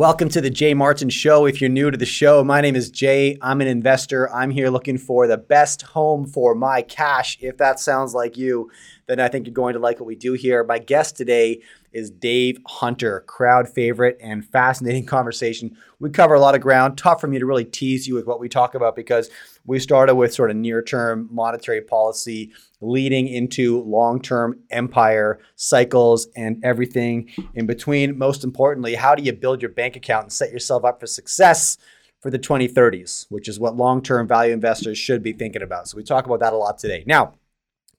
Welcome to the Jay Martin Show. If you're new to the show, my name is Jay. I'm an investor. I'm here looking for the best home for my cash. If that sounds like you, then I think you're going to like what we do here. My guest today is Dave Hunter, crowd favorite and fascinating conversation. We cover a lot of ground. Tough for me to really tease you with what we talk about because we started with sort of near term monetary policy leading into long term empire cycles and everything in between. Most importantly, how do you build your bank account and set yourself up for success? For the 2030s, which is what long term value investors should be thinking about. So, we talk about that a lot today. Now,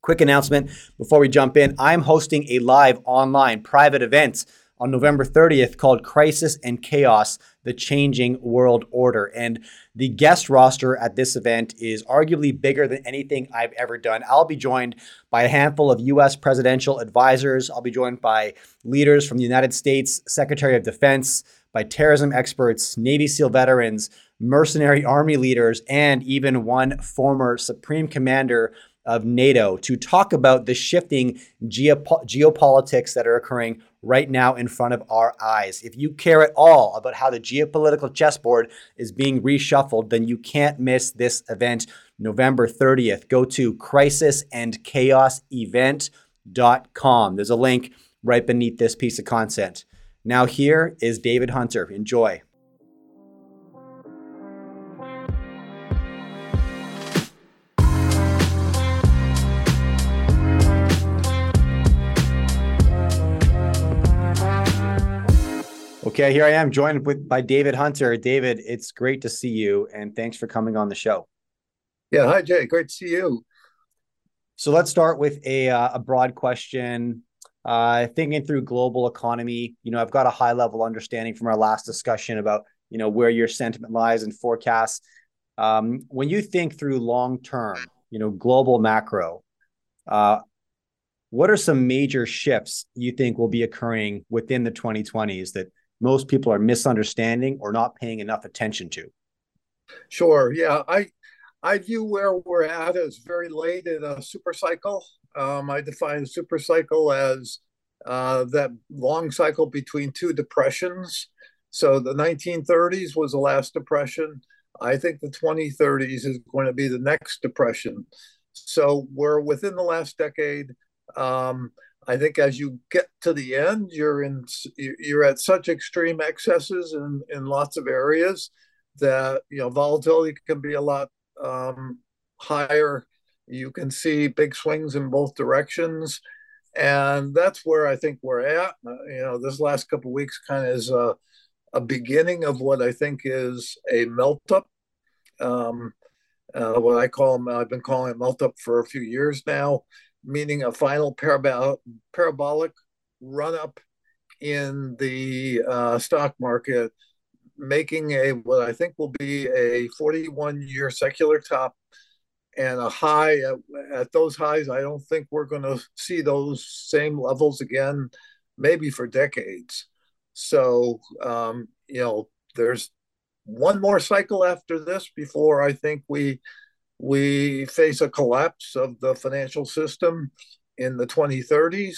Quick announcement before we jump in I'm hosting a live online private event on November 30th called Crisis and Chaos The Changing World Order. And the guest roster at this event is arguably bigger than anything I've ever done. I'll be joined by a handful of US presidential advisors, I'll be joined by leaders from the United States Secretary of Defense, by terrorism experts, Navy SEAL veterans, mercenary army leaders, and even one former Supreme Commander of NATO to talk about the shifting geopo- geopolitics that are occurring right now in front of our eyes. If you care at all about how the geopolitical chessboard is being reshuffled, then you can't miss this event November 30th. Go to crisisandchaosevent.com. There's a link right beneath this piece of content. Now, here is David Hunter. Enjoy. Okay, here I am joined with by David Hunter. David, it's great to see you and thanks for coming on the show. Yeah, hi Jay, great to see you. So let's start with a uh, a broad question. Uh, thinking through global economy, you know, I've got a high level understanding from our last discussion about you know where your sentiment lies and forecasts. Um, when you think through long term, you know, global macro, uh, what are some major shifts you think will be occurring within the 2020s that most people are misunderstanding or not paying enough attention to? Sure. Yeah, I I view where we're at as very late in a super cycle. Um, I define super cycle as uh, that long cycle between two depressions. So the 1930s was the last depression. I think the 2030s is going to be the next depression. So we're within the last decade. Um, I think as you get to the end, you're in you're at such extreme excesses in in lots of areas that you know volatility can be a lot um, higher. You can see big swings in both directions, and that's where I think we're at. Uh, you know, this last couple weeks kind of is a, a beginning of what I think is a melt up. Um, uh, what I call them, I've been calling it melt up for a few years now meaning a final parabol- parabolic run up in the uh, stock market, making a what I think will be a 41 year secular top and a high at, at those highs. I don't think we're going to see those same levels again, maybe for decades. So, um, you know, there's one more cycle after this before I think we we face a collapse of the financial system in the 2030s.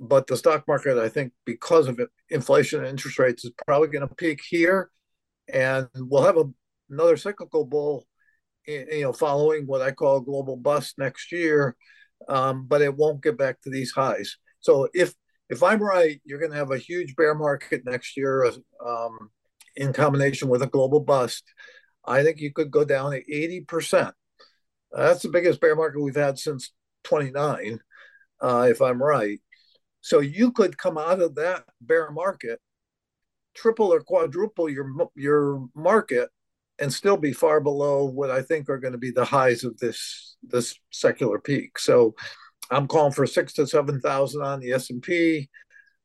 But the stock market, I think, because of inflation and interest rates, is probably going to peak here. And we'll have a, another cyclical bull, you know, following what I call a global bust next year. Um, but it won't get back to these highs. So if if I'm right, you're going to have a huge bear market next year um, in combination with a global bust. I think you could go down to 80%. That's the biggest bear market we've had since 29, uh, if I'm right. So you could come out of that bear market, triple or quadruple your your market, and still be far below what I think are going to be the highs of this this secular peak. So I'm calling for six to seven thousand on the S and P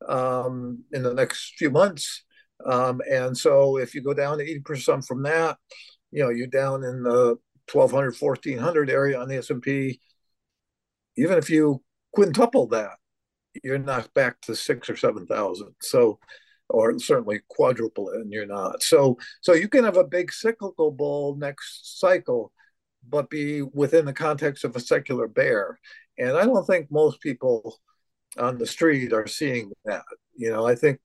um, in the next few months. Um, and so if you go down to 80% from that, you know, you're down in the 1200, 1400 area on the S&P. Even if you quintuple that, you're not back to six or 7,000. So, or certainly quadruple it and you're not. So, so you can have a big cyclical bull next cycle, but be within the context of a secular bear. And I don't think most people on the street are seeing that. You know, I think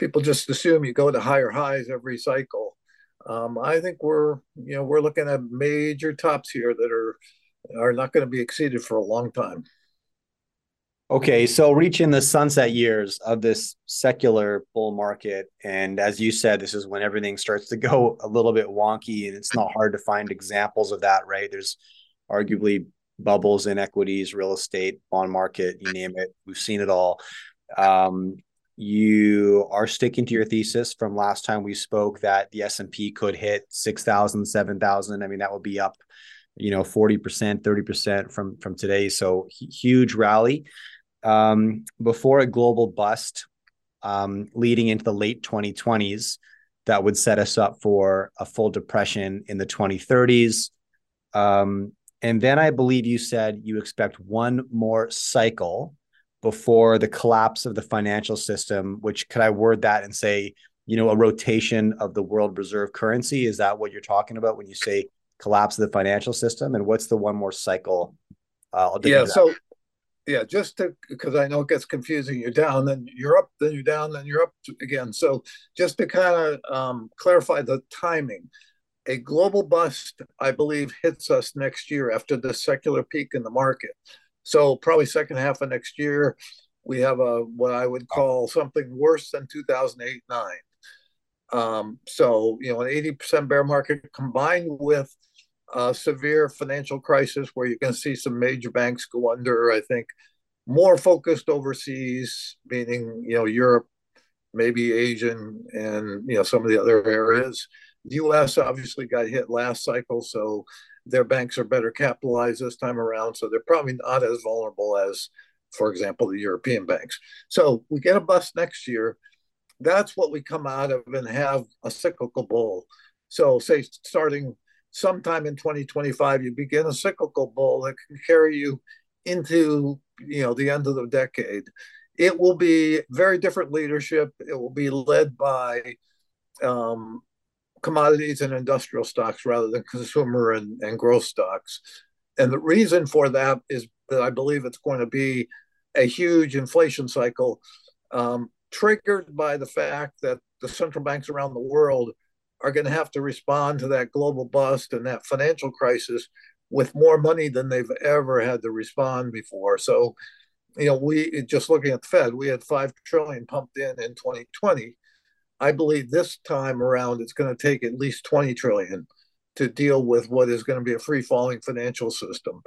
people just assume you go to higher highs every cycle. Um, I think we're you know we're looking at major tops here that are are not going to be exceeded for a long time. Okay, so reaching the sunset years of this secular bull market, and as you said, this is when everything starts to go a little bit wonky, and it's not hard to find examples of that, right? There's arguably bubbles in equities, real estate, bond market, you name it. We've seen it all. Um, you are sticking to your thesis from last time we spoke that the S&P could hit 6,000, 7,000. I mean, that would be up, you know, 40%, 30% from, from today. So huge rally um, before a global bust um, leading into the late 2020s that would set us up for a full depression in the 2030s. Um, and then I believe you said you expect one more cycle before the collapse of the financial system, which could I word that and say, you know, a rotation of the world reserve currency? Is that what you're talking about when you say collapse of the financial system? And what's the one more cycle? Uh, yeah. So yeah, just to because I know it gets confusing. You're down, then you're up, then you're down, then you're up again. So just to kind of um, clarify the timing, a global bust, I believe, hits us next year after the secular peak in the market. So probably second half of next year, we have a what I would call something worse than 2008 nine. Um, so you know, an 80% bear market combined with a severe financial crisis where you can see some major banks go under. I think more focused overseas, meaning you know Europe, maybe Asian, and you know some of the other areas. The U.S. obviously got hit last cycle, so their banks are better capitalized this time around, so they're probably not as vulnerable as, for example, the European banks. So we get a bust next year. That's what we come out of and have a cyclical bull. So say starting sometime in 2025, you begin a cyclical bull that can carry you into you know the end of the decade. It will be very different leadership. It will be led by um, commodities and industrial stocks rather than consumer and, and growth stocks. And the reason for that is that I believe it's going to be a huge inflation cycle um, triggered by the fact that the central banks around the world are going to have to respond to that global bust and that financial crisis with more money than they've ever had to respond before. So, you know, we just looking at the Fed, we had five trillion pumped in in 2020. I believe this time around it's going to take at least 20 trillion to deal with what is going to be a free falling financial system.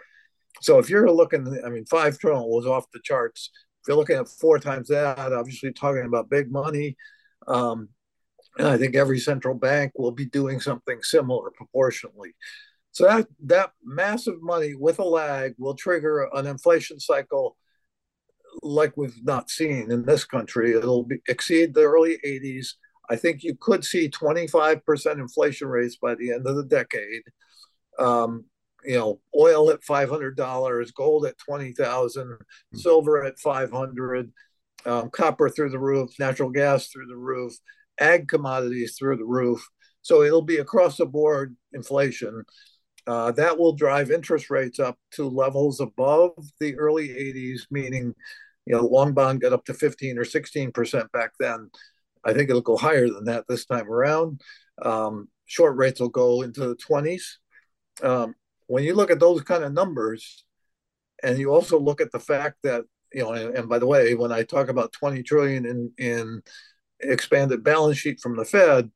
So if you're looking, I mean, five trillion was off the charts. If you're looking at four times that, obviously talking about big money. Um, and I think every central bank will be doing something similar proportionally. So that that massive money with a lag will trigger an inflation cycle like we've not seen in this country. It'll be, exceed the early 80s. I think you could see 25% inflation rates by the end of the decade. Um, you know, oil at $500, gold at 20,000, mm-hmm. silver at 500, um, copper through the roof, natural gas through the roof, ag commodities through the roof. So it'll be across the board inflation. Uh, that will drive interest rates up to levels above the early 80s, meaning, you know, long bond got up to 15 or 16% back then. I think it'll go higher than that this time around. Um, short rates will go into the 20s. Um, when you look at those kind of numbers, and you also look at the fact that, you know, and, and by the way, when I talk about 20 trillion in, in expanded balance sheet from the Fed,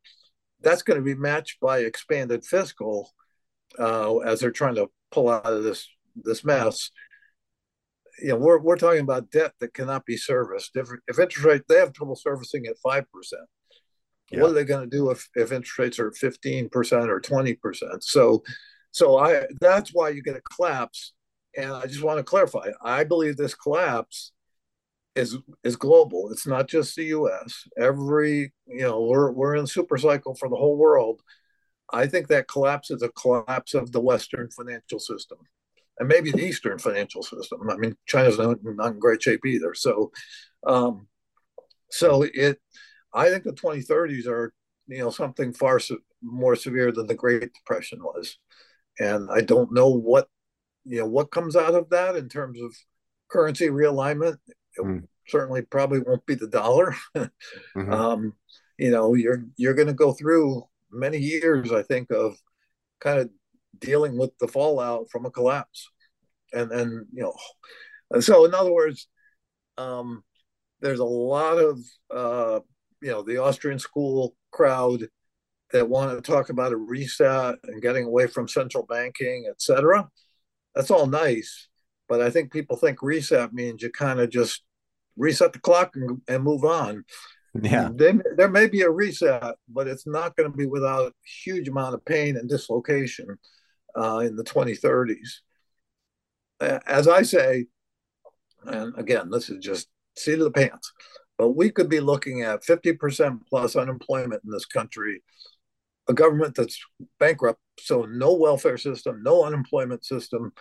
that's going to be matched by expanded fiscal uh, as they're trying to pull out of this this mess. You know, we're we're talking about debt that cannot be serviced. If, if interest rate they have trouble servicing at five percent, yeah. what are they going to do if, if interest rates are fifteen percent or twenty percent? So, so I that's why you get a collapse. And I just want to clarify. I believe this collapse is is global. It's not just the U.S. Every you know we're we're in super cycle for the whole world. I think that collapse is a collapse of the Western financial system, and maybe the Eastern financial system. I mean, China's not, not in great shape either. So, um, so it. I think the 2030s are you know something far se- more severe than the Great Depression was, and I don't know what you know what comes out of that in terms of currency realignment. Mm. certainly probably won't be the dollar. mm-hmm. um, you know, you're you're going to go through many years, I think, of kind of dealing with the fallout from a collapse, and then you know, so in other words, um, there's a lot of uh, you know the Austrian school crowd that want to talk about a reset and getting away from central banking, et cetera. That's all nice, but I think people think reset means you kind of just reset the clock and, and move on. Yeah, they, there may be a reset, but it's not going to be without a huge amount of pain and dislocation uh, in the 2030s. As I say, and again, this is just seat of the pants, but we could be looking at 50% plus unemployment in this country, a government that's bankrupt, so no welfare system, no unemployment system,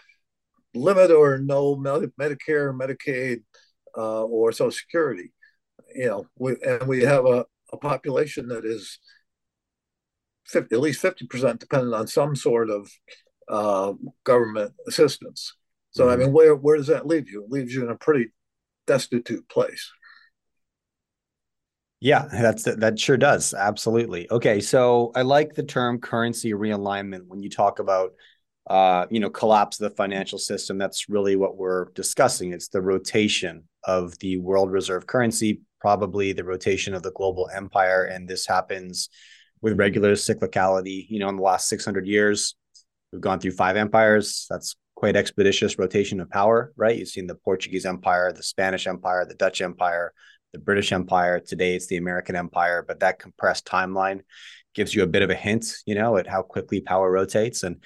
limit or no Medicare, Medicaid, uh, or Social Security. You know, we, and we have a, a population that is 50, at least 50% dependent on some sort of uh, government assistance. So, mm-hmm. I mean, where, where does that leave you? It leaves you in a pretty destitute place. Yeah, that's that sure does. Absolutely. Okay, so I like the term currency realignment when you talk about uh, you know, collapse of the financial system. That's really what we're discussing. It's the rotation of the world reserve currency, probably the rotation of the global empire. And this happens with regular cyclicality. You know, in the last 600 years, we've gone through five empires. That's quite expeditious rotation of power, right? You've seen the Portuguese Empire, the Spanish Empire, the Dutch Empire, the British Empire. Today, it's the American Empire. But that compressed timeline gives you a bit of a hint, you know, at how quickly power rotates. And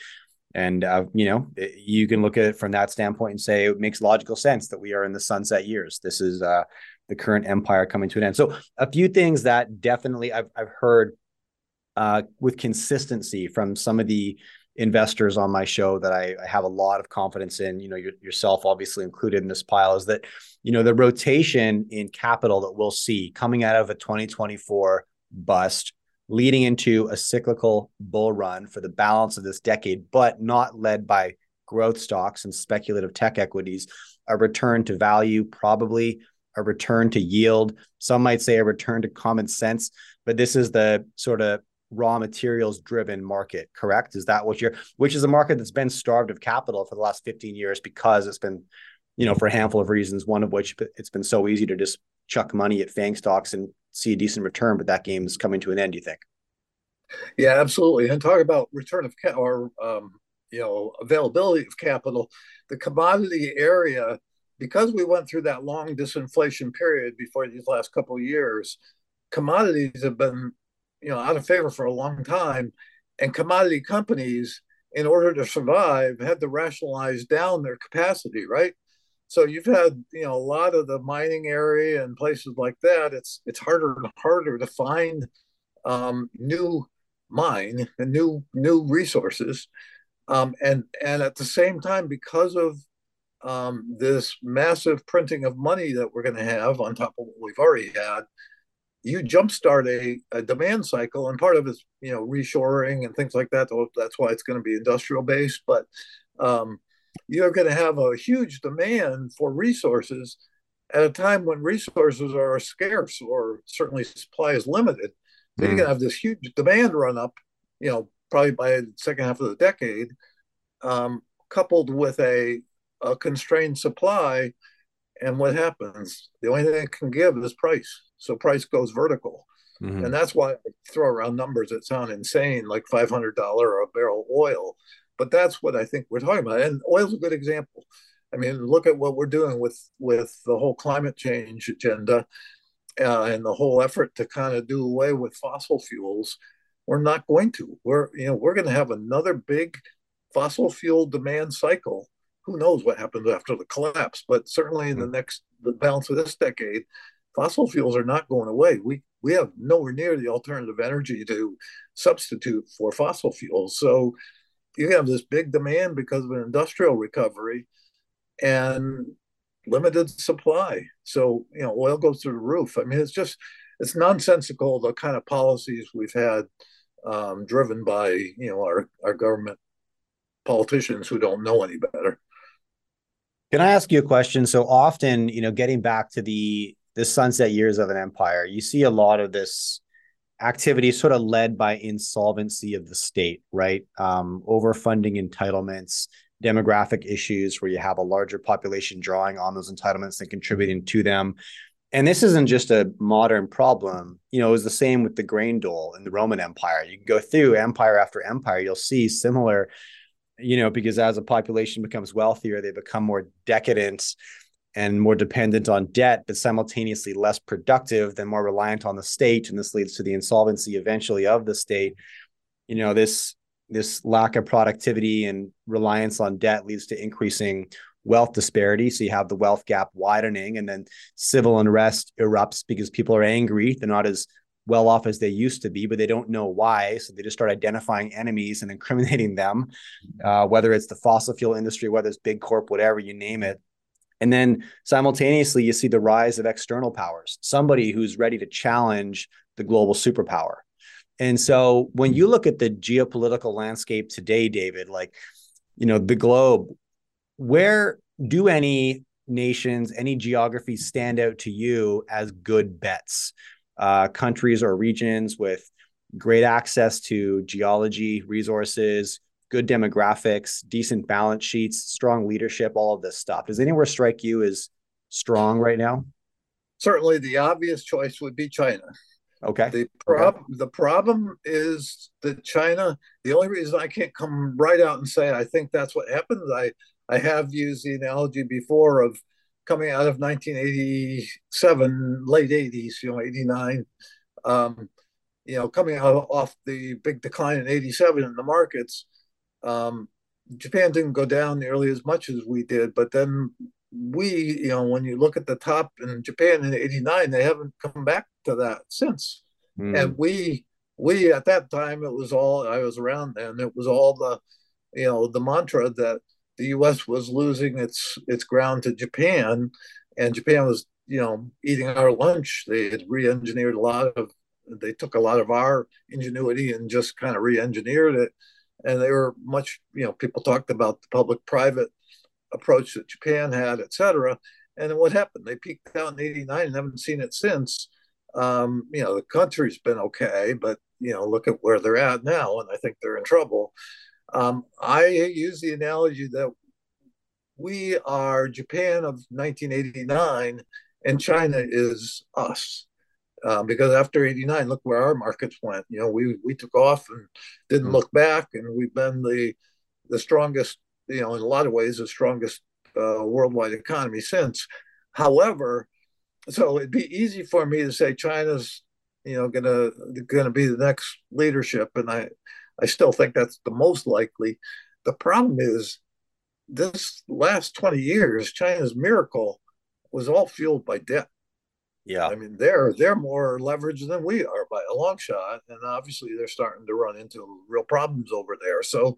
and uh, you know, you can look at it from that standpoint and say it makes logical sense that we are in the sunset years. This is uh, the current empire coming to an end. So a few things that definitely I've I've heard uh, with consistency from some of the investors on my show that I, I have a lot of confidence in. You know, your, yourself obviously included in this pile is that you know the rotation in capital that we'll see coming out of a 2024 bust leading into a cyclical bull run for the balance of this decade, but not led by growth stocks and speculative tech equities, a return to value, probably a return to yield. Some might say a return to common sense, but this is the sort of raw materials driven market, correct? Is that what you're, which is a market that's been starved of capital for the last 15 years because it's been, you know, for a handful of reasons, one of which it's been so easy to just chuck money at FANG stocks and see a decent return, but that game is coming to an end. Do you think? Yeah, absolutely. And talk about return of ca- or um, you know availability of capital, the commodity area because we went through that long disinflation period before these last couple of years. Commodities have been you know out of favor for a long time, and commodity companies, in order to survive, had to rationalize down their capacity, right? So you've had you know a lot of the mining area and places like that. It's it's harder and harder to find um, new mine and new new resources, um, and and at the same time because of um, this massive printing of money that we're going to have on top of what we've already had, you jumpstart a, a demand cycle, and part of it's you know reshoring and things like that. That's why it's going to be industrial based, but um, you're going to have a huge demand for resources at a time when resources are scarce or certainly supply is limited. So mm. you're going to have this huge demand run up, you know, probably by the second half of the decade, um, coupled with a, a constrained supply. And what happens? The only thing it can give is price. So price goes vertical. Mm-hmm. And that's why I throw around numbers that sound insane, like $500 a barrel oil. But that's what I think we're talking about. And oil's a good example. I mean, look at what we're doing with with the whole climate change agenda uh, and the whole effort to kind of do away with fossil fuels, we're not going to. We're you know we're going to have another big fossil fuel demand cycle. Who knows what happens after the collapse? But certainly in the hmm. next the balance of this decade, fossil fuels are not going away. We we have nowhere near the alternative energy to substitute for fossil fuels. So you have this big demand because of an industrial recovery, and limited supply. So, you know, oil goes through the roof. I mean, it's just, it's nonsensical, the kind of policies we've had um, driven by, you know, our, our government politicians who don't know any better. Can I ask you a question? So often, you know, getting back to the the sunset years of an empire, you see a lot of this activity sort of led by insolvency of the state, right? Um, overfunding entitlements, demographic issues where you have a larger population drawing on those entitlements and contributing to them. And this isn't just a modern problem. You know, it was the same with the grain dole in the Roman Empire. You can go through empire after empire, you'll see similar you know, because as a population becomes wealthier, they become more decadent and more dependent on debt, but simultaneously less productive than more reliant on the state. And this leads to the insolvency eventually of the state. You know, this this lack of productivity and reliance on debt leads to increasing wealth disparity. So you have the wealth gap widening, and then civil unrest erupts because people are angry. They're not as well off as they used to be, but they don't know why. So they just start identifying enemies and incriminating them, uh, whether it's the fossil fuel industry, whether it's big corp, whatever you name it. And then simultaneously, you see the rise of external powers, somebody who's ready to challenge the global superpower. And so when you look at the geopolitical landscape today, David, like, you know, the globe, where do any nations, any geographies stand out to you as good bets? uh, countries or regions with great access to geology, resources, good demographics, decent balance sheets, strong leadership, all of this stuff. Does anywhere strike you as strong right now? Certainly, the obvious choice would be China. Okay. The problem okay. the problem is that China. The only reason I can't come right out and say I think that's what happened. I I have used the analogy before of coming out of 1987, late 80s, you know, 89, um, you know, coming out off the big decline in 87 in the markets, um, Japan didn't go down nearly as much as we did. But then we, you know, when you look at the top in Japan in 89, they haven't come back to that since. Mm. And we, we at that time, it was all, I was around then, it was all the, you know, the mantra that the U.S. was losing its its ground to Japan, and Japan was you know eating our lunch. They had re-engineered a lot of. They took a lot of our ingenuity and just kind of re-engineered it, and they were much you know people talked about the public-private approach that Japan had, et cetera. And then what happened? They peaked out in '89 and haven't seen it since. Um, you know, the country's been okay, but you know, look at where they're at now, and I think they're in trouble. Um, I use the analogy that we are Japan of 1989 and China is us. Um, because after 89, look where our markets went. You know, we, we took off and didn't mm look back, and we've been the the strongest, you know, in a lot of ways, the strongest uh, worldwide economy since. However, so it'd be easy for me to say China's, you know, gonna gonna be the next leadership, and I I still think that's the most likely. The problem is this last 20 years, China's miracle was all fueled by debt. Yeah. I mean, they're they're more leveraged than we are by a long shot. And obviously they're starting to run into real problems over there. So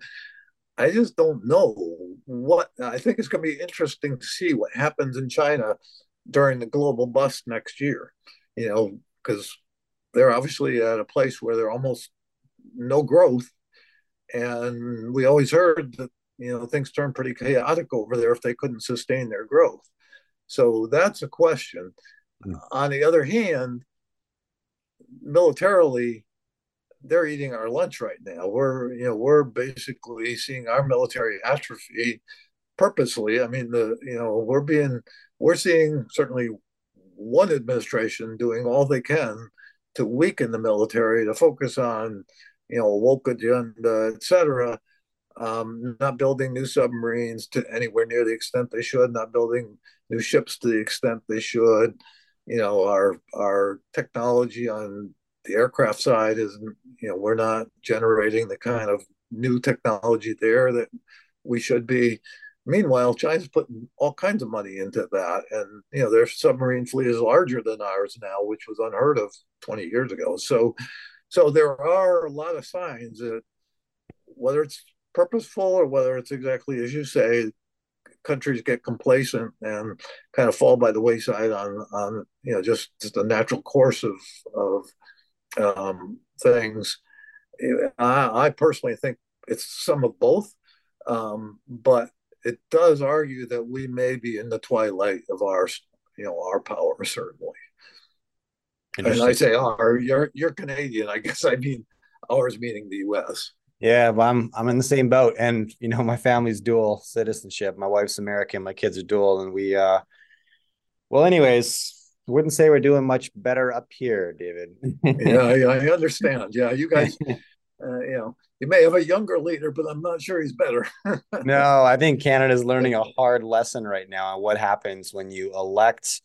I just don't know what I think it's gonna be interesting to see what happens in China during the global bust next year. You know, because they're obviously at a place where they're almost no growth. And we always heard that, you know, things turned pretty chaotic over there if they couldn't sustain their growth. So that's a question. Mm. On the other hand, militarily, they're eating our lunch right now. We're, you know, we're basically seeing our military atrophy purposely. I mean, the, you know, we're being, we're seeing certainly one administration doing all they can to weaken the military to focus on you know, woke agenda, etc. Um, not building new submarines to anywhere near the extent they should, not building new ships to the extent they should. You know, our our technology on the aircraft side is, you know, we're not generating the kind of new technology there that we should be. Meanwhile, China's putting all kinds of money into that, and you know their submarine fleet is larger than ours now, which was unheard of 20 years ago. So, so there are a lot of signs that whether it's purposeful or whether it's exactly as you say, countries get complacent and kind of fall by the wayside on on you know just just the natural course of of um, things. I, I, personally think it's some of both, um, but it does argue that we may be in the twilight of our, you know, our power certainly. And I say our, you're you're Canadian. I guess I mean ours meaning the U.S. Yeah, well, I'm I'm in the same boat, and you know my family's dual citizenship. My wife's American, my kids are dual, and we uh, well, anyways, wouldn't say we're doing much better up here, David. yeah, I, I understand. Yeah, you guys, uh, you know, you may have a younger leader, but I'm not sure he's better. no, I think Canada's learning a hard lesson right now on what happens when you elect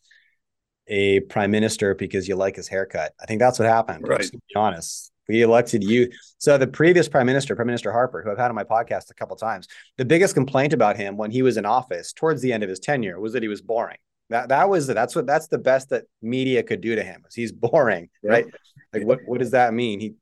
a prime minister because you like his haircut. I think that's what happened. Right. To be honest, we elected you. So the previous prime minister, Prime Minister Harper, who I've had on my podcast a couple times, the biggest complaint about him when he was in office towards the end of his tenure was that he was boring. That that was that's what that's the best that media could do to him. Was he's boring, yeah. right? Like what what does that mean? He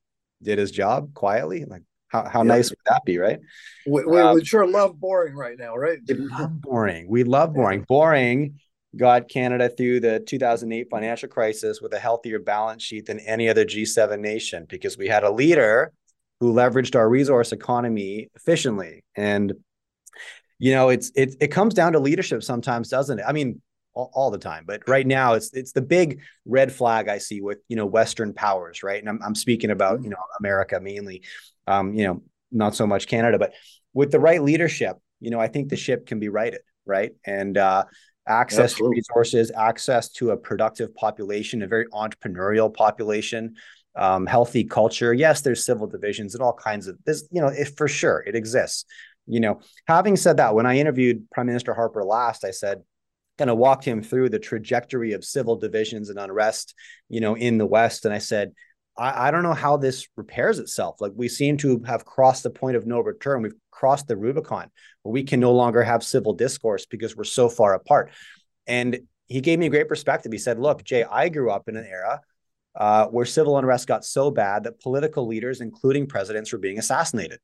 did his job quietly. Like how, how yeah. nice would that be, right? We, we um, sure love boring right now, right? We love boring. We love boring. Boring got Canada through the 2008 financial crisis with a healthier balance sheet than any other G7 nation because we had a leader who leveraged our resource economy efficiently. And you know, it's it it comes down to leadership sometimes, doesn't it? I mean, all, all, the time, but right now it's it's the big red flag I see with you know Western powers, right? And I'm I'm speaking about you know America mainly, um, you know, not so much Canada, but with the right leadership, you know, I think the ship can be righted, right? And uh, access Absolutely. to resources, access to a productive population, a very entrepreneurial population, um, healthy culture. Yes, there's civil divisions and all kinds of this, you know, if for sure it exists. You know, having said that, when I interviewed Prime Minister Harper last, I said, kind of walked him through the trajectory of civil divisions and unrest, you know, in the West. And I said, I, I don't know how this repairs itself. Like we seem to have crossed the point of no return. We've crossed the Rubicon where we can no longer have civil discourse because we're so far apart. And he gave me a great perspective. He said, Look, Jay, I grew up in an era uh, where civil unrest got so bad that political leaders, including presidents, were being assassinated.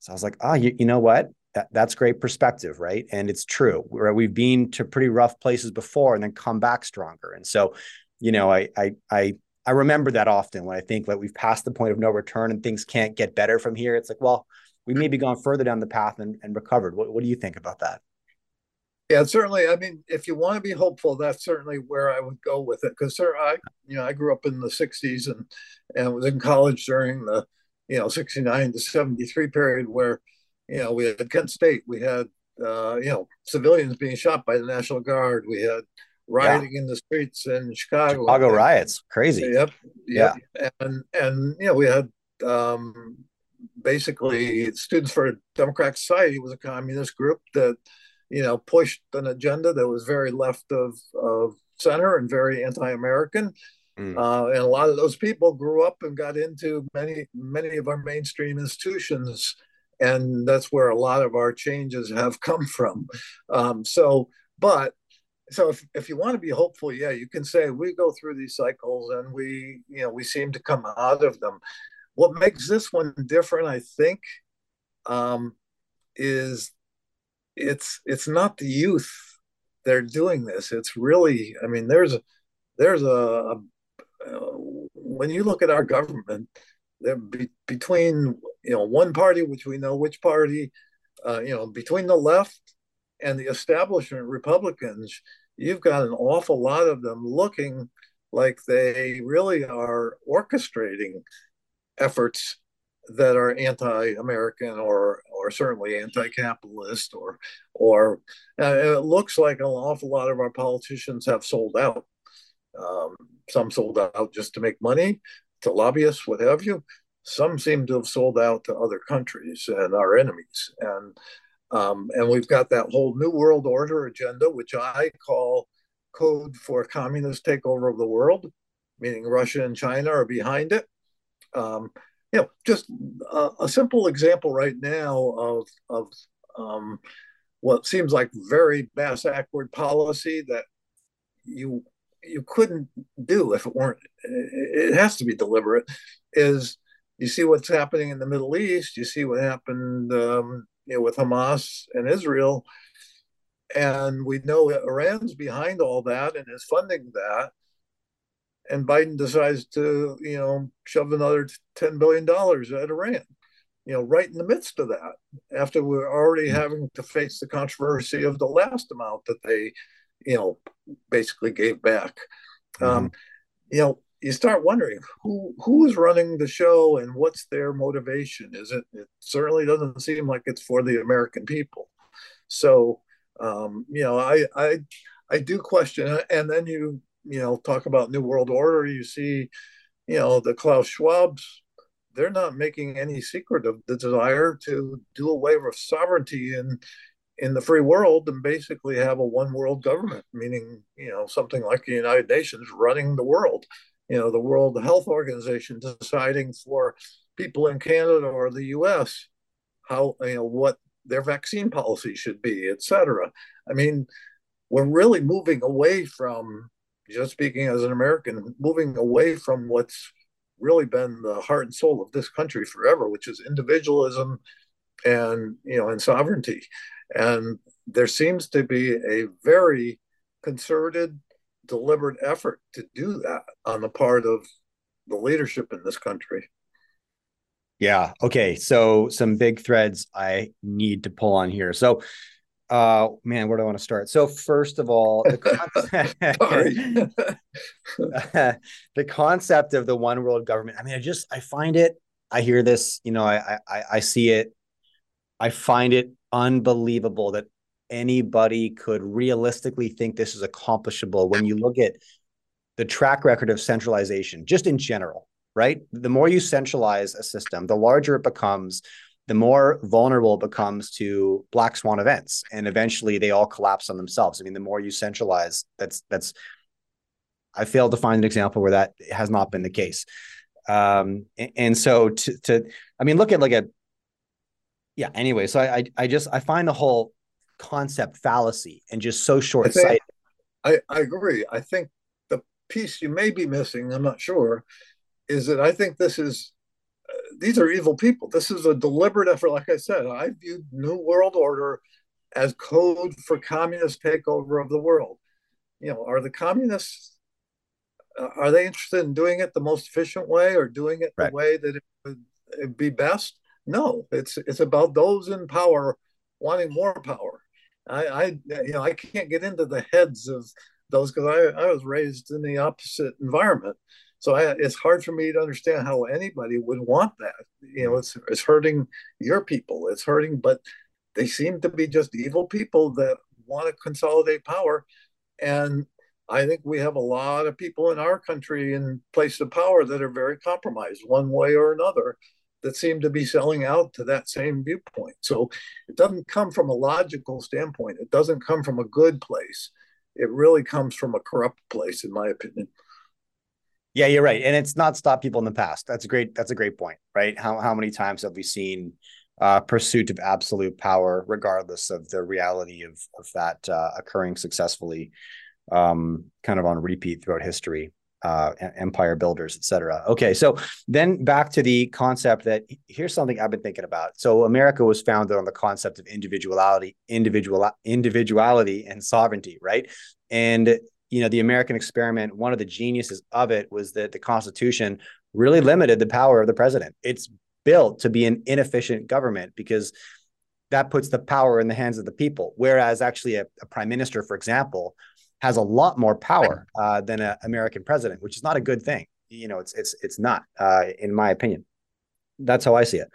So I was like, oh, you, you know what? That, that's great perspective, right? And it's true. We've been to pretty rough places before and then come back stronger. And so, you know, I I I I remember that often when I think that we've passed the point of no return and things can't get better from here. It's like, well, we may be gone further down the path and, and recovered. What, what do you think about that? Yeah, certainly. I mean, if you want to be hopeful, that's certainly where I would go with it. Because, sir, I, you know, I grew up in the '60s and and was in college during the, you know, '69 to '73 period where, you know, we had Kent State, we had, uh, you know, civilians being shot by the National Guard, we had rioting yeah. in the streets in Chicago. Chicago and, riots, crazy. Yep, yep. Yeah, and and you know, we had um, basically Students for a Democratic Society was a communist group that you know pushed an agenda that was very left of of center and very anti-American. Mm. Uh, and a lot of those people grew up and got into many many of our mainstream institutions, and that's where a lot of our changes have come from. Um, so, but so if, if you want to be hopeful, yeah, you can say we go through these cycles and we you know we seem to come out of them. What makes this one different, I think, um, is it's it's not the youth they're doing this. It's really, I mean, there's there's a, a uh, when you look at our government, there be, between you know one party, which we know which party, uh, you know, between the left and the establishment Republicans, you've got an awful lot of them looking like they really are orchestrating efforts that are anti-American or or certainly anti-capitalist or or uh, it looks like an awful lot of our politicians have sold out. Um, some sold out just to make money to lobbyists, what have you. Some seem to have sold out to other countries and our enemies, and um, and we've got that whole new world order agenda, which I call code for communist takeover of the world, meaning Russia and China are behind it. Um, you know, just a, a, simple example right now of of um, what seems like very bass backward policy that you you couldn't do if it weren't. It has to be deliberate. Is you see what's happening in the Middle East? You see what happened, um, you know, with Hamas and Israel, and we know Iran's behind all that and is funding that and Biden decides to, you know, shove another ten billion dollars at Iran. you know, right in the midst of that, after we're already mm. having to face the controversy of the last amount that they, you know, basically gave back. Mm-hmm. Um, you know, you start wondering who who is running the show and what's their motivation. Is it? It certainly doesn't seem like it's for the American people. So, um, you know, I I I do question, and then you you know talk about New World Order. You see, you know, the Klaus Schwabs they're not making any secret of the desire to do away with sovereignty in in the free world and basically have a one world government, meaning you know something like the United Nations running the world, you know the World Health Organization deciding for people in Canada or the U.S. how you know what their vaccine policy should be, et cetera. I mean, we're really moving away from just speaking as an American, moving away from what's really been the heart and soul of this country forever, which is individualism and you know and sovereignty. And there seems to be a very concerted, deliberate effort to do that on the part of the leadership in this country. Yeah. Okay. So some big threads I need to pull on here. So uh man where do i want to start? So first of all the concept, the concept of the one world government i mean i just i find it i hear this you know i i i see it. I find it unbelievable that anybody could realistically think this is accomplishable when you look at the track record of centralization just in general right? The more you centralize a system the larger it becomes the more vulnerable it becomes to black swan events and eventually they all collapse on themselves. I mean the more you centralize that's that's i failed to find an example where that has not been the case. Um and, and so to, to i mean look at like a yeah anyway so I, I i just i find the whole concept fallacy and just so short-sighted. I, I agree. I think the piece you may be missing i'm not sure is that i think this is these are evil people. This is a deliberate effort. Like I said, I view New World Order as code for communist takeover of the world. You know, are the communists uh, are they interested in doing it the most efficient way or doing it right. the way that it would be best? No, it's it's about those in power wanting more power. I, I you know I can't get into the heads of those because I, I was raised in the opposite environment. So I, it's hard for me to understand how anybody would want that. You know, it's it's hurting your people. It's hurting, but they seem to be just evil people that want to consolidate power. And I think we have a lot of people in our country in place of power that are very compromised one way or another that seem to be selling out to that same viewpoint. So it doesn't come from a logical standpoint. It doesn't come from a good place. It really comes from a corrupt place, in my opinion. Yeah, you're right, and it's not stopped people in the past. That's a great. That's a great point, right? How how many times have we seen uh, pursuit of absolute power, regardless of the reality of of that uh, occurring successfully, um, kind of on repeat throughout history, uh, empire builders, etc. Okay, so then back to the concept that here's something I've been thinking about. So America was founded on the concept of individuality, individual individuality, and sovereignty, right? And you know the american experiment one of the geniuses of it was that the constitution really limited the power of the president. It's built to be an inefficient government because that puts the power in the hands of the people. Whereas actually a, a prime minister for example has a lot more power uh, than an american president which is not a good thing. You know it's it's it's not uh, in my opinion. That's how i see it.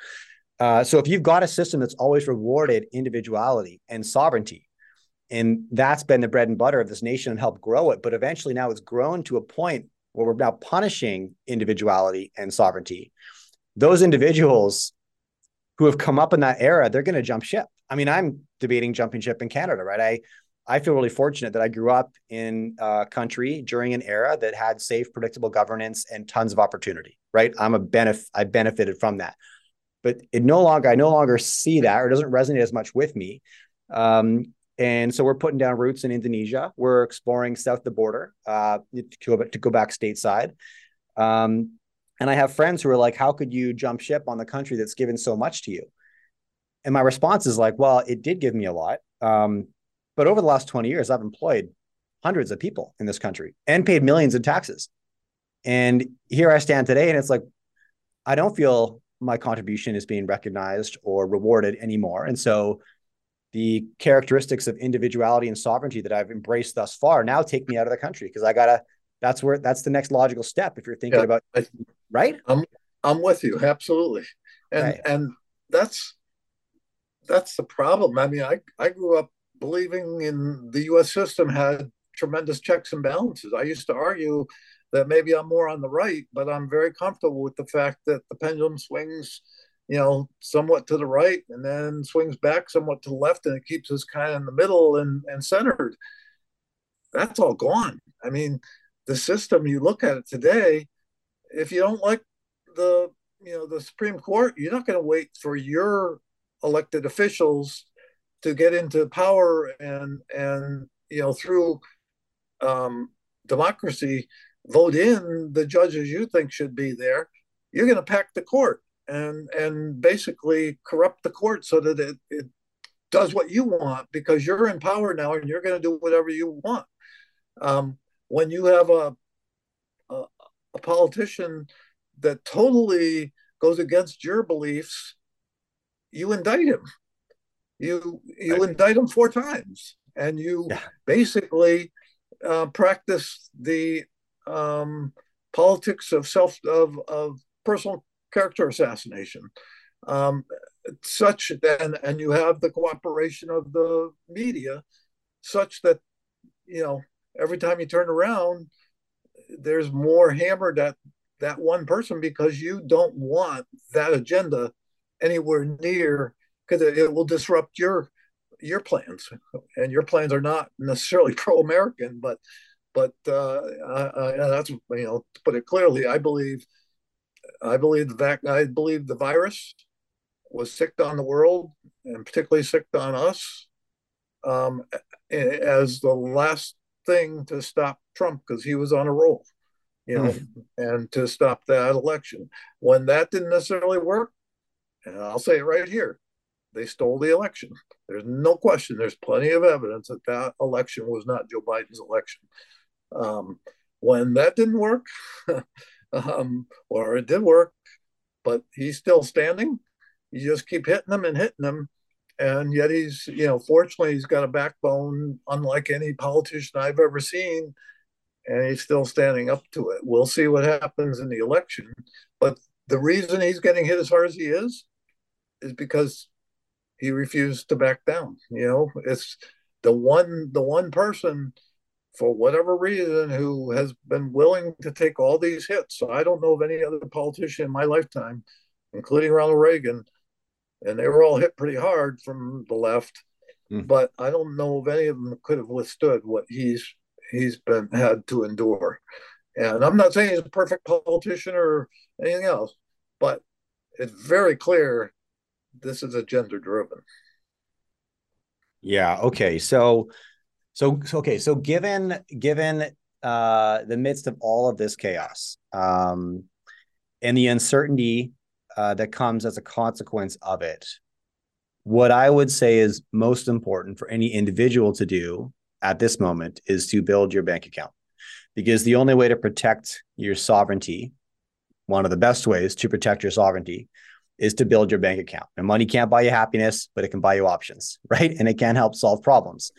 Uh, so if you've got a system that's always rewarded individuality and sovereignty and that's been the bread and butter of this nation and helped grow it. But eventually now it's grown to a point where we're now punishing individuality and sovereignty. Those individuals who have come up in that era, they're going to jump ship. I mean, I'm debating jumping ship in Canada, right? I I feel really fortunate that I grew up in a country during an era that had safe, predictable governance and tons of opportunity, right? I'm a benefit I benefited from that. But it no longer I no longer see that or doesn't resonate as much with me. Um, and so we're putting down roots in Indonesia. We're exploring south the border uh, to, go, to go back stateside. Um, and I have friends who are like, how could you jump ship on the country that's given so much to you? And my response is like, well, it did give me a lot. Um, but over the last 20 years, I've employed hundreds of people in this country and paid millions in taxes. And here I stand today, and it's like, I don't feel my contribution is being recognized or rewarded anymore. And so the characteristics of individuality and sovereignty that I've embraced thus far now take me out of the country because I gotta that's where that's the next logical step if you're thinking yeah, about I, right? I'm i'm with you absolutely. And right. and that's that's the problem. I mean i i grew up believing in the us system had tremendous checks and balances. I used to argue that maybe i'm more on the right but i'm very comfortable with the fact that the pendulum swings you know somewhat to the right and then swings back somewhat to the left and it keeps us kind of in the middle and and centered. That's all gone. I mean the system you look at it today if you don't like the you know the supreme court you're not going to wait for your elected officials to get into power and and you know through um, democracy vote in the judges you think should be there you're going to pack the court and and basically corrupt the court so that it, it does what you want because you're in power now and you're going to do whatever you want um, when you have a, a, a politician that totally goes against your beliefs, you indict him. You you right. indict him four times, and you yeah. basically uh, practice the um, politics of self of, of personal character assassination. Um, such and and you have the cooperation of the media, such that you know every time you turn around, there's more hammered at that one person because you don't want that agenda anywhere near because it, it, will disrupt your your plans and your plans are not necessarily pro-american but but uh, I, I, that's you know to put it clearly i believe i believe the vac- i believe the virus was sicked on the world and particularly sicked on us um, as the last thing to stop Trump because he was on a roll, you know, mm. and to stop that election. When that didn't necessarily work, and I'll say it right here, they stole the election. There's no question. There's plenty of evidence that that election was not Joe Biden's election. Um, when that didn't work, um, or it did work, but he's still standing. You just keep hitting them and hitting them and yet he's you know fortunately he's got a backbone unlike any politician i've ever seen and he's still standing up to it. We'll see what happens in the election but the reason he's getting hit as hard as he is is because he refused to back down. You know it's the one the one person for whatever reason who has been willing to take all these hits so i don't know of any other politician in my lifetime including ronald reagan and they were all hit pretty hard from the left. Mm. But I don't know if any of them could have withstood what he's he's been had to endure. And I'm not saying he's a perfect politician or anything else, but it's very clear this is agenda driven. Yeah. Okay. So, so, okay. So, given given uh, the midst of all of this chaos um, and the uncertainty uh, that comes as a consequence of it. What I would say is most important for any individual to do at this moment is to build your bank account because the only way to protect your sovereignty, one of the best ways to protect your sovereignty, is to build your bank account. And money can't buy you happiness, but it can buy you options, right? And it can help solve problems.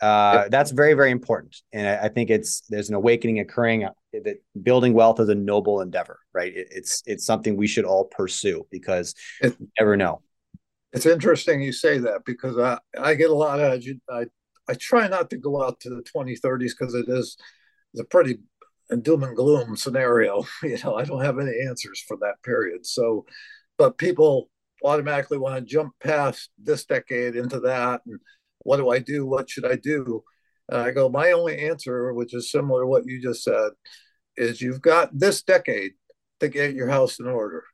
Uh, yep. That's very, very important. And I, I, think it's there's an awakening occurring uh, that building wealth is a noble endeavor, right? It, it's it's something we should all pursue because it, you never know. It's interesting you say that because I, I get a lot of I I try not to go out to the 2030s because it is it's a pretty doom and gloom scenario. You know, I don't have any answers for that period. So, but people automatically want to jump past this decade into that and what do I do? What should I do? And I go, my only answer, which is similar to what you just said, is you've got this decade to get your house in order.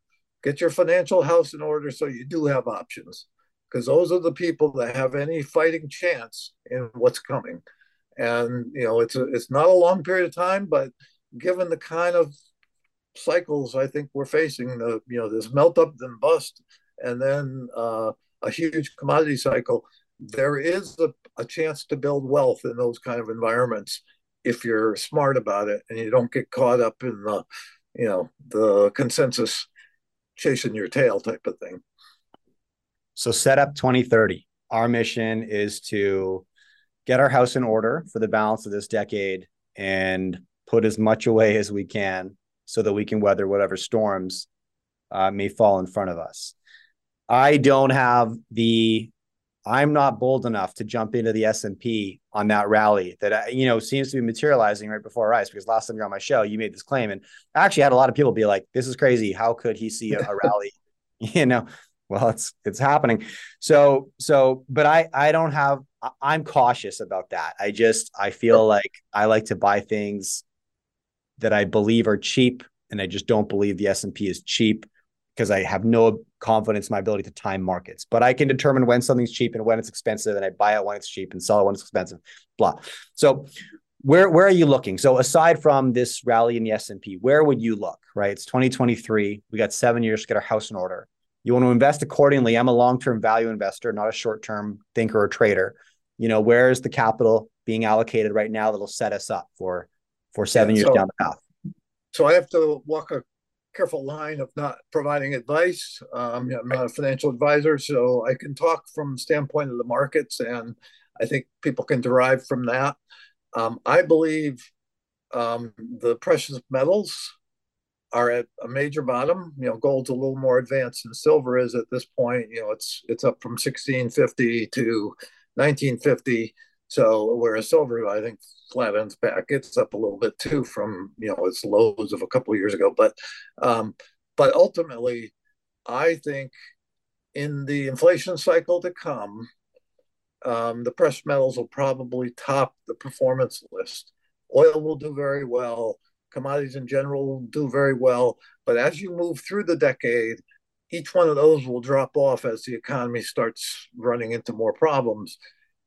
Get your financial house in order so you do have options, because those are the people that have any fighting chance in what's coming. And you know, it's a, it's not a long period of time, but given the kind of cycles I think we're facing, the you know this melt up then bust, and then uh, a huge commodity cycle there is a, a chance to build wealth in those kind of environments if you're smart about it and you don't get caught up in the you know the consensus chasing your tail type of thing. So set up 2030. Our mission is to get our house in order for the balance of this decade and put as much away as we can so that we can weather whatever storms uh, may fall in front of us. I don't have the I'm not bold enough to jump into the S&P on that rally that you know seems to be materializing right before our eyes because last time you're on my show you made this claim. And I actually had a lot of people be like this is crazy. How could he see a, a rally? You know well it's it's happening. So so but I I don't have I'm cautious about that. I just I feel like I like to buy things that I believe are cheap and I just don't believe the S&P is cheap because I have no confidence in my ability to time markets. But I can determine when something's cheap and when it's expensive, and I buy it when it's cheap and sell it when it's expensive. Blah. So where where are you looking? So aside from this rally in the S and P, where would you look? Right, it's 2023. We got seven years to get our house in order. You want to invest accordingly. I'm a long term value investor, not a short term thinker or trader. You know, where is the capital being allocated right now that'll set us up for for seven yeah, so, years down the path? So I have to walk a careful line of not providing advice. Um, I'm not a financial advisor, so I can talk from the standpoint of the markets, and I think people can derive from that. Um, I believe um, the precious metals are at a major bottom. You know, gold's a little more advanced than silver is at this point. You know, it's it's up from 1650 to 1950. So whereas silver, I think flat ends back. It's up a little bit too from you know its lows of a couple of years ago, but um, but ultimately, I think in the inflation cycle to come, um, the precious metals will probably top the performance list. Oil will do very well. Commodities in general will do very well. But as you move through the decade, each one of those will drop off as the economy starts running into more problems.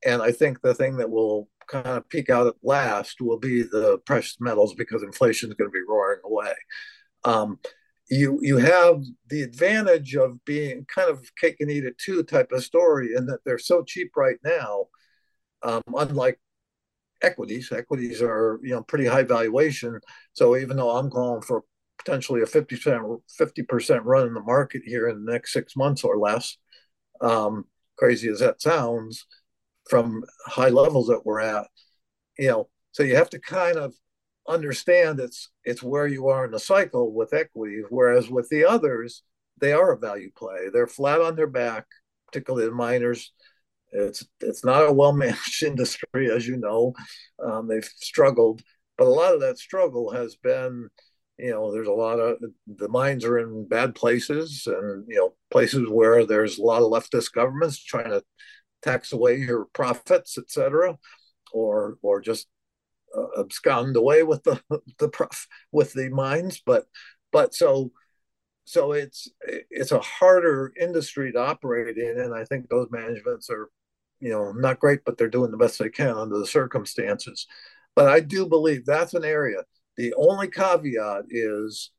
And I think the thing that will kind of peak out at last will be the precious metals because inflation is going to be roaring away. Um, you you have the advantage of being kind of cake and eat it too type of story in that they're so cheap right now. Um, unlike equities, equities are you know pretty high valuation. So even though I'm calling for potentially a 50 percent 50 percent run in the market here in the next six months or less, um, crazy as that sounds, from high levels that we're at you know so you have to kind of understand it's it's where you are in the cycle with equities whereas with the others they are a value play. They're flat on their back particularly the miners. It's it's not a well managed industry as you know. Um, they've struggled but a lot of that struggle has been you know there's a lot of the mines are in bad places and you know places where there's a lot of leftist governments trying to tax away your profits, etc., or or just uh, abscond away with the the prof, with the mines. But but so so it's it's a harder industry to operate in, and I think those managements are you know not great, but they're doing the best they can under the circumstances. But I do believe that's an area. The only caveat is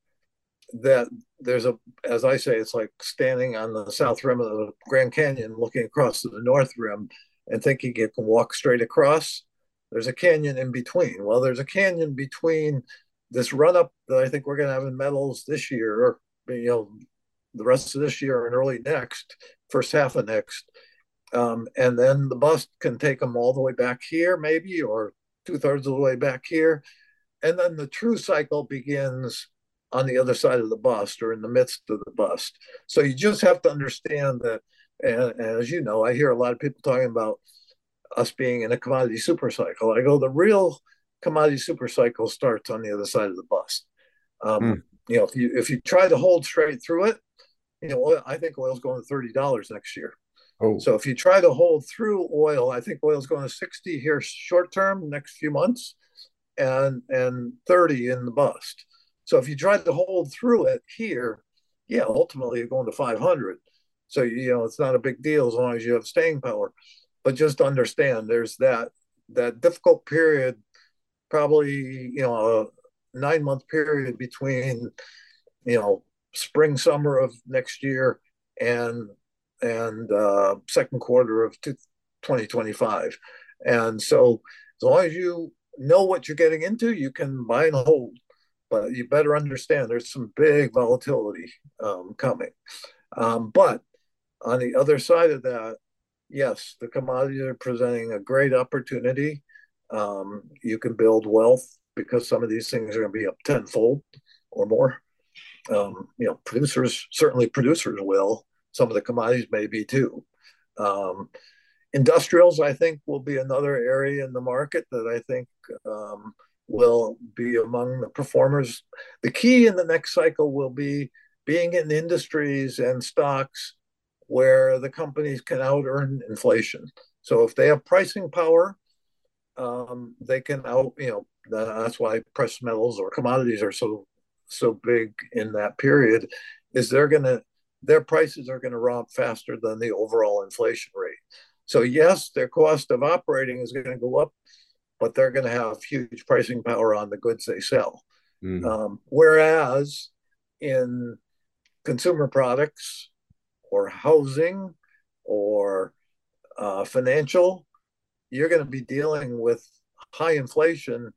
that there's a, as I say, it's like standing on the south rim of the Grand Canyon, looking across to the north rim, and thinking you can walk straight across. There's a canyon in between. Well, there's a canyon between this run up that I think we're going to have in metals this year, or you know, the rest of this year and early next, first half of next, um, and then the bust can take them all the way back here, maybe, or two thirds of the way back here, and then the true cycle begins on the other side of the bust or in the midst of the bust. So you just have to understand that, and, and as you know, I hear a lot of people talking about us being in a commodity super cycle. I go, the real commodity super cycle starts on the other side of the bust. Um, mm. You know, if you if you try to hold straight through it, you know, oil, I think oil's going to thirty dollars next year. Oh. So if you try to hold through oil, I think oil's going to sixty here short term, next few months, and and thirty in the bust. So if you try to hold through it here, yeah, ultimately you're going to 500. So you know it's not a big deal as long as you have staying power. But just understand there's that that difficult period, probably you know a nine month period between you know spring summer of next year and and uh, second quarter of 2025. And so as long as you know what you're getting into, you can buy and hold but you better understand there's some big volatility um, coming. Um, but on the other side of that, yes, the commodities are presenting a great opportunity. Um, you can build wealth because some of these things are going to be up tenfold or more. Um, you know, producers certainly producers will. Some of the commodities may be too. Um, industrials, I think, will be another area in the market that I think um, will be among the performers. The key in the next cycle will be being in industries and stocks where the companies can out earn inflation. So if they have pricing power, um, they can out, you know, that's why precious metals or commodities are so so big in that period, is they're gonna their prices are gonna romp faster than the overall inflation rate. So yes, their cost of operating is gonna go up, but they're gonna have huge pricing power on the goods they sell. Mm. Um, whereas in consumer products or housing or uh, financial, you're going to be dealing with high inflation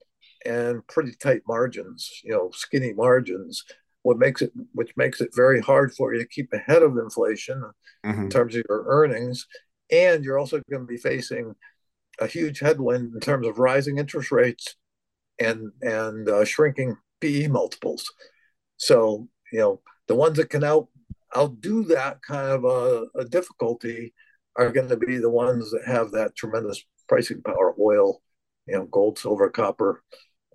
and pretty tight margins, you know, skinny margins. What makes it, which makes it very hard for you to keep ahead of inflation mm-hmm. in terms of your earnings, and you're also going to be facing a huge headwind in terms of rising interest rates and and uh, shrinking PE multiples. So you know the ones that can out outdo that kind of a, a difficulty are going to be the ones that have that tremendous pricing power oil you know gold silver copper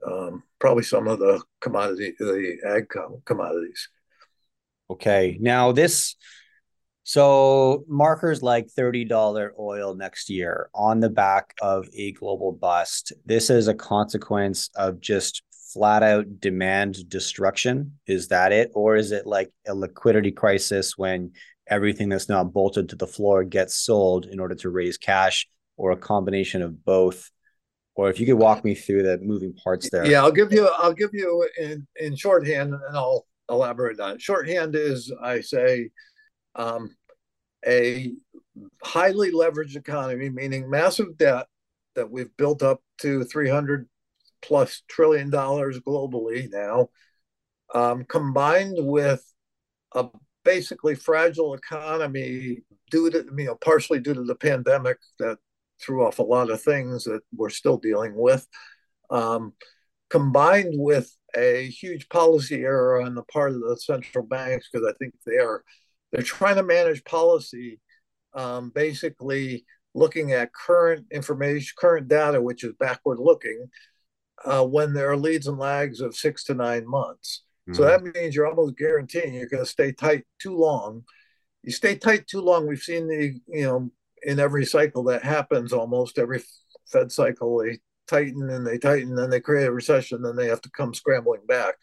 um, probably some of the commodity the ag commodities okay now this so markers like $30 oil next year on the back of a global bust this is a consequence of just flat out demand destruction? Is that it? Or is it like a liquidity crisis when everything that's not bolted to the floor gets sold in order to raise cash, or a combination of both? Or if you could walk me through the moving parts there. Yeah, I'll give you I'll give you in, in shorthand and I'll elaborate on it. Shorthand is I say um, a highly leveraged economy, meaning massive debt that we've built up to 300 plus trillion dollars globally now, um, combined with a basically fragile economy due to you know partially due to the pandemic that threw off a lot of things that we're still dealing with, um, combined with a huge policy error on the part of the central banks because I think they are they're trying to manage policy um, basically looking at current information, current data, which is backward looking, uh, when there are leads and lags of six to nine months. Mm-hmm. So that means you're almost guaranteeing you're going to stay tight too long. You stay tight too long. We've seen the, you know, in every cycle that happens, almost every Fed cycle, they tighten and they tighten, and they create a recession, then they have to come scrambling back.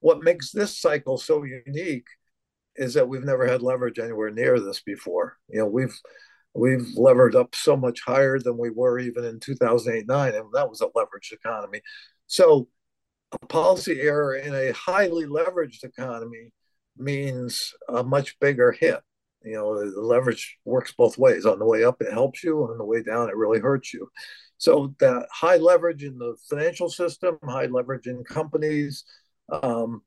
What makes this cycle so unique is that we've never had leverage anywhere near this before. You know, we've we've levered up so much higher than we were even in 2008 9 and that was a leveraged economy. So a policy error in a highly leveraged economy means a much bigger hit. You know the leverage works both ways. On the way up it helps you on the way down it really hurts you. So that high leverage in the financial system high leverage in companies um,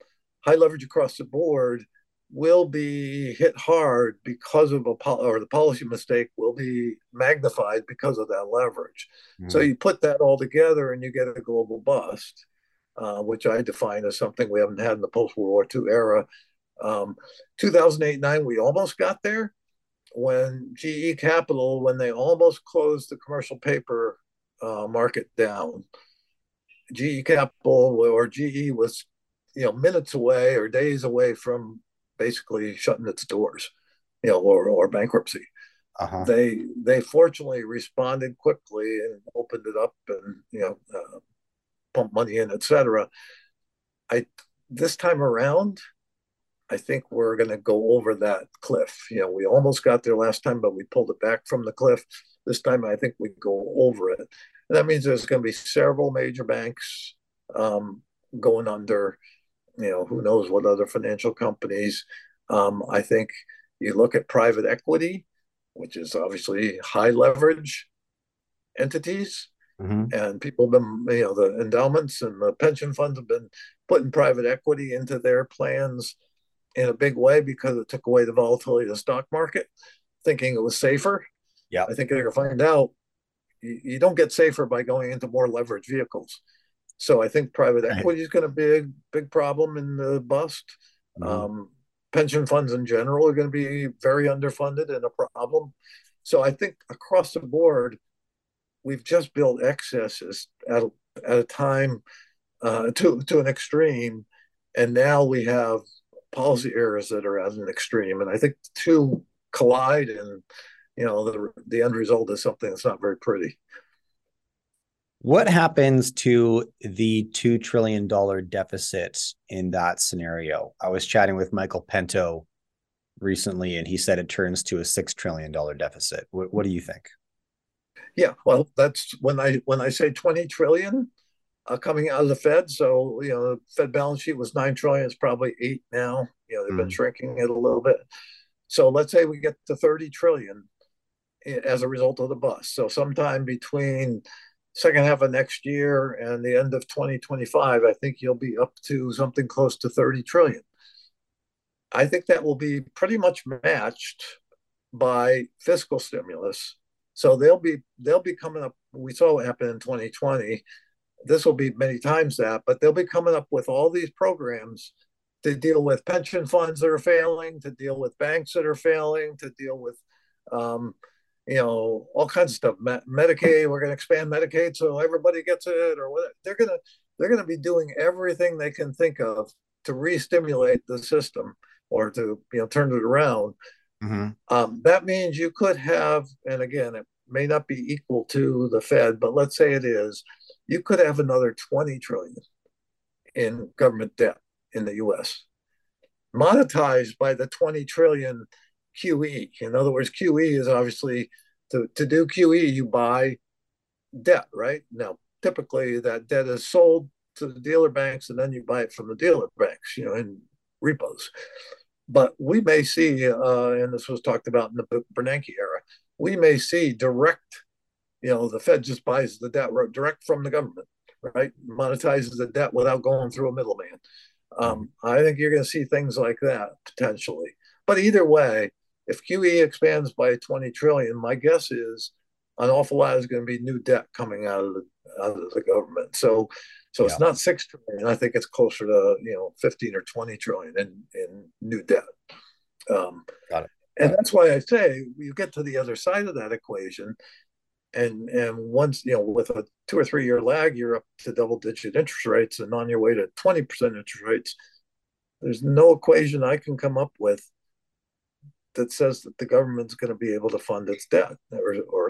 high leverage across the board will be hit hard because of a or the policy mistake will be magnified because of that leverage. Mm. So you put that all together and you get a global bust, uh, which I define as something we haven't had in the post World War II era. Um, 2008 9, we almost got there when GE Capital, when they almost closed the commercial paper uh, market down. GE Capital or GE was, you know, minutes away or days away from basically shutting its doors, you know, or, or bankruptcy. Uh-huh. They they fortunately responded quickly and opened it up and you know uh, pumped money in, etc. I this time around, I think we're going to go over that cliff. You know, we almost got there last time, but we pulled it back from the cliff. This time, I think we go over it. And that means there's going to be several major banks um, going under you know, who knows what other financial companies. Um, I think you look at private equity, which is obviously high leverage entities. Mm-hmm. And people have been, you know, the endowments and the pension funds have been putting private equity into their plans in a big way because it took away the volatility of the stock market, thinking it was safer. Yeah. I think they're going to find out you, you, don't get safer by going into more leveraged vehicles. So I think private equity is going to be a big problem in the bust. Mm-hmm. Um, pension funds in general are going to be very underfunded and a problem. So I think across the board, we've just built excesses at a, at a time uh, to to an extreme, and now we have policy errors that are at an extreme, and I think the two collide, and you know the the end result is something that's not very pretty. What happens to the $2 trillion deficit in that scenario? I was chatting with Michael Pento recently, and he said it turns to a $6 trillion deficit. What, what do you think? Yeah, well, that's when I when I say 20 trillion uh, coming out of the Fed. So you know, the Fed balance sheet was nine trillion. It's probably eight now. You know, they've mm been shrinking it a little bit. So let's say we get to 30 trillion as a result of the bust. So sometime between second half of next year and the end of 2025, I think you'll be up to something close to 30 trillion. I think that will be pretty much matched by fiscal stimulus. So they'll be they'll be coming up. We saw what happened in 2020. This will be many times that, but they'll be coming up with all these programs to deal with pension funds that are failing, to deal with banks that are failing, to deal with um, you know, all kinds of stuff. Medicaid, we're going to expand Medicaid so everybody gets it, or what? They're going to they're going to be doing everything they can think of to re-stimulate the system or to you know turn it around. Mm-hmm. Um, that means you could have, and again, it may not be equal to the Fed, but let's say it is. You could have another 20 trillion in government debt in the U.S. monetized by the 20 trillion QE. In other words, QE is obviously to, to do QE, you buy debt, right? Now, typically that debt is sold to the dealer banks and then you buy it from the dealer banks, you know, in repos. But we may see, uh, and this was talked about in the Bernanke era, we may see direct, you know, the Fed just buys the debt direct from the government, right? Monetizes the debt without going through a middleman. Um, I think you're going to see things like that potentially. But either way, if QE expands by 20 trillion, my guess is an awful lot is going to be new debt coming out of the out of the government. So so yeah. it's not six trillion. I think it's closer to you know 15 or 20 trillion in in new debt. Um, Got it. And that's why I say you get to the other side of that equation, and and once you know with a two or three year lag, you're up to double digit interest rates, and on your way to 20 percent interest rates. There's no equation I can come up with that says that the government's going to be able to fund its debt or, or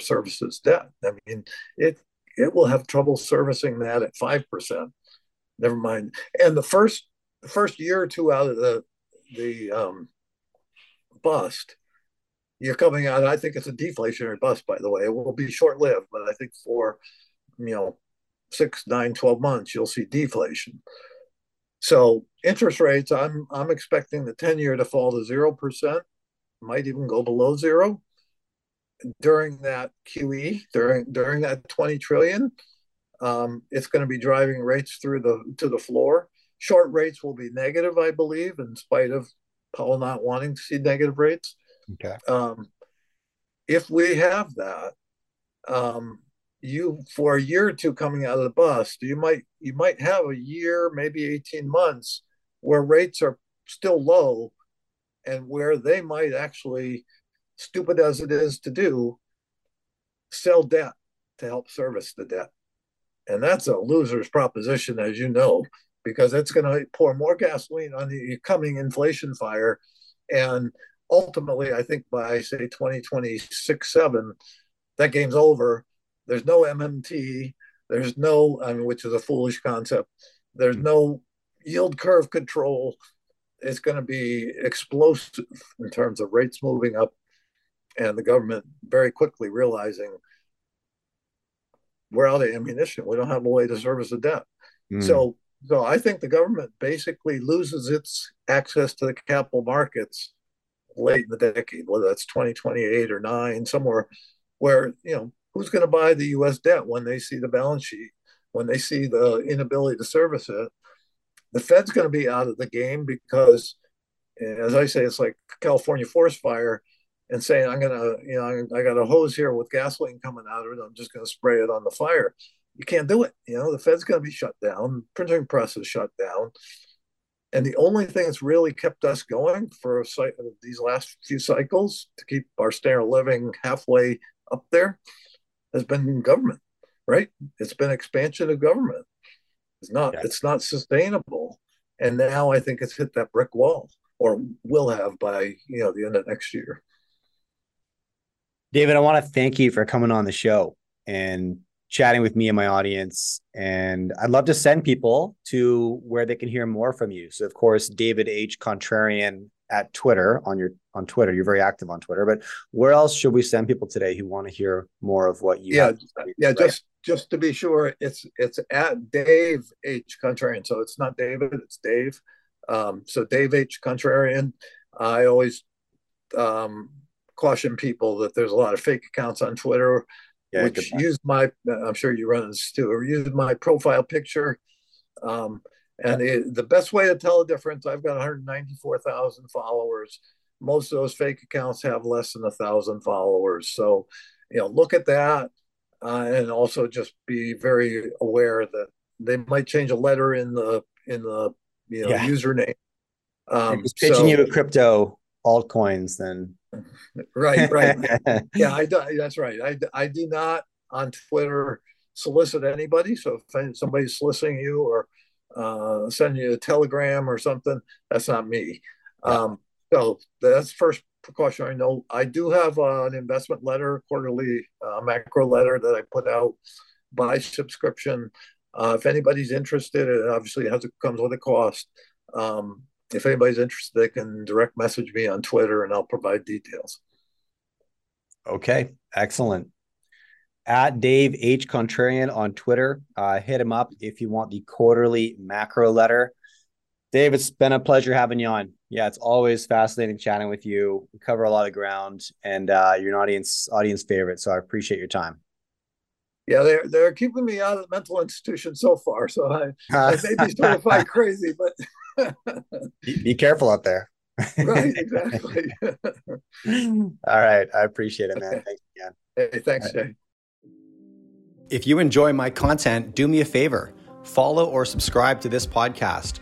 debt. I mean, it it will have trouble servicing that at five percent. Never mind. And the first the first year or two out of the the um, bust, you're coming out. I think it's a deflationary bust, by the way. It will be short lived, but I think for you know six, nine, 12 months, you'll see deflation. So interest rates, I'm I'm expecting the 10 year to fall to zero percent might even go below zero during that QE during during that 20 trillion. Um, it's going to be driving rates through the to the floor. Short rates will be negative, I believe, in spite of Powell not wanting to see negative rates. Okay. Um, if we have that, um, you for a year or two coming out of the bust, you might you might have a year, maybe 18 months, where rates are still low, and where they might actually, stupid as it is to do, sell debt to help service the debt. And that's a loser's proposition, as you know, because it's going to pour more gasoline on the coming inflation fire. And ultimately, I think by, say, 2026 7, that game's over. There's no MMT. There's no, I mean, which is a foolish concept. There's no yield curve control it's going to be explosive in terms of rates moving up and the government very quickly realizing we're out of ammunition. We don't have a way to service the debt. Mm. So, so I think the government basically loses its access to the capital markets late in the decade, whether that's 2028 or nine, somewhere where, you know, who's going to buy the U.S. debt when they see the balance sheet, when they see the inability to service it? The Fed's going to be out of the game because, as I say, it's like California forest fire and saying, I'm going to, you know, I got a hose here with gasoline coming out of it. I'm just going to spray it on the fire. You can't do it. You know, the Fed's going to be shut down, printing press is shut down. And the only thing that's really kept us going for these last few cycles to keep our standard living halfway up there has been government, right? It's been expansion of government. It's not yeah. it's not sustainable. And now I think it's hit that brick wall or will have by, you know, the end of next year. David, I want to thank you for coming on the show and chatting with me and my audience. And I'd love to send people to where they can hear more from you. So, of course, David H. Contrarian at Twitter on your on Twitter. You're very active on Twitter. But where else should we send people today who want to hear more of what you? Yeah, yeah. Just just to be sure, it's it's at Dave H. Contrarian. So it's not David, it's Dave. Um, so Dave H. Contrarian. I always um, caution people that there's a lot of fake accounts on Twitter yeah, which use my i'm sure you run this too or use my profile picture um, and it, the best way to tell the difference i've got 194000 followers most of those fake accounts have less than a thousand followers so you know look at that uh, and also just be very aware that they might change a letter in the in the you know yeah. username. Um, pitching you a crypto altcoins then right right. Yeah i do that's right. I, I do not on twitter solicit anybody. So if somebody's soliciting you or uh, sending you a telegram or something that's not me. Yeah. um, so that's first precaution i know i do have uh, an investment letter quarterly uh, macro letter that i put out by subscription uh, if anybody's interested it obviously has it comes with a cost um, if anybody's interested, they can direct message me on Twitter and I'll provide details. Okay, excellent. At Dave H. Contrarian on Twitter, uh, hit him up if you want the quarterly macro letter. Dave, it's been a pleasure having you on. Yeah, it's always fascinating chatting with you. We cover a lot of ground, and uh, you're an audience audience favorite, so I appreciate your time. Yeah, they're they're keeping me out of the mental institution so far, so I, I may be certified crazy, but be, careful out there. right, exactly. All right. I appreciate it, man. Okay. Thanks again. Hey, thanks, right. Jay. If you enjoy my content, do me a favor follow or subscribe to this podcast.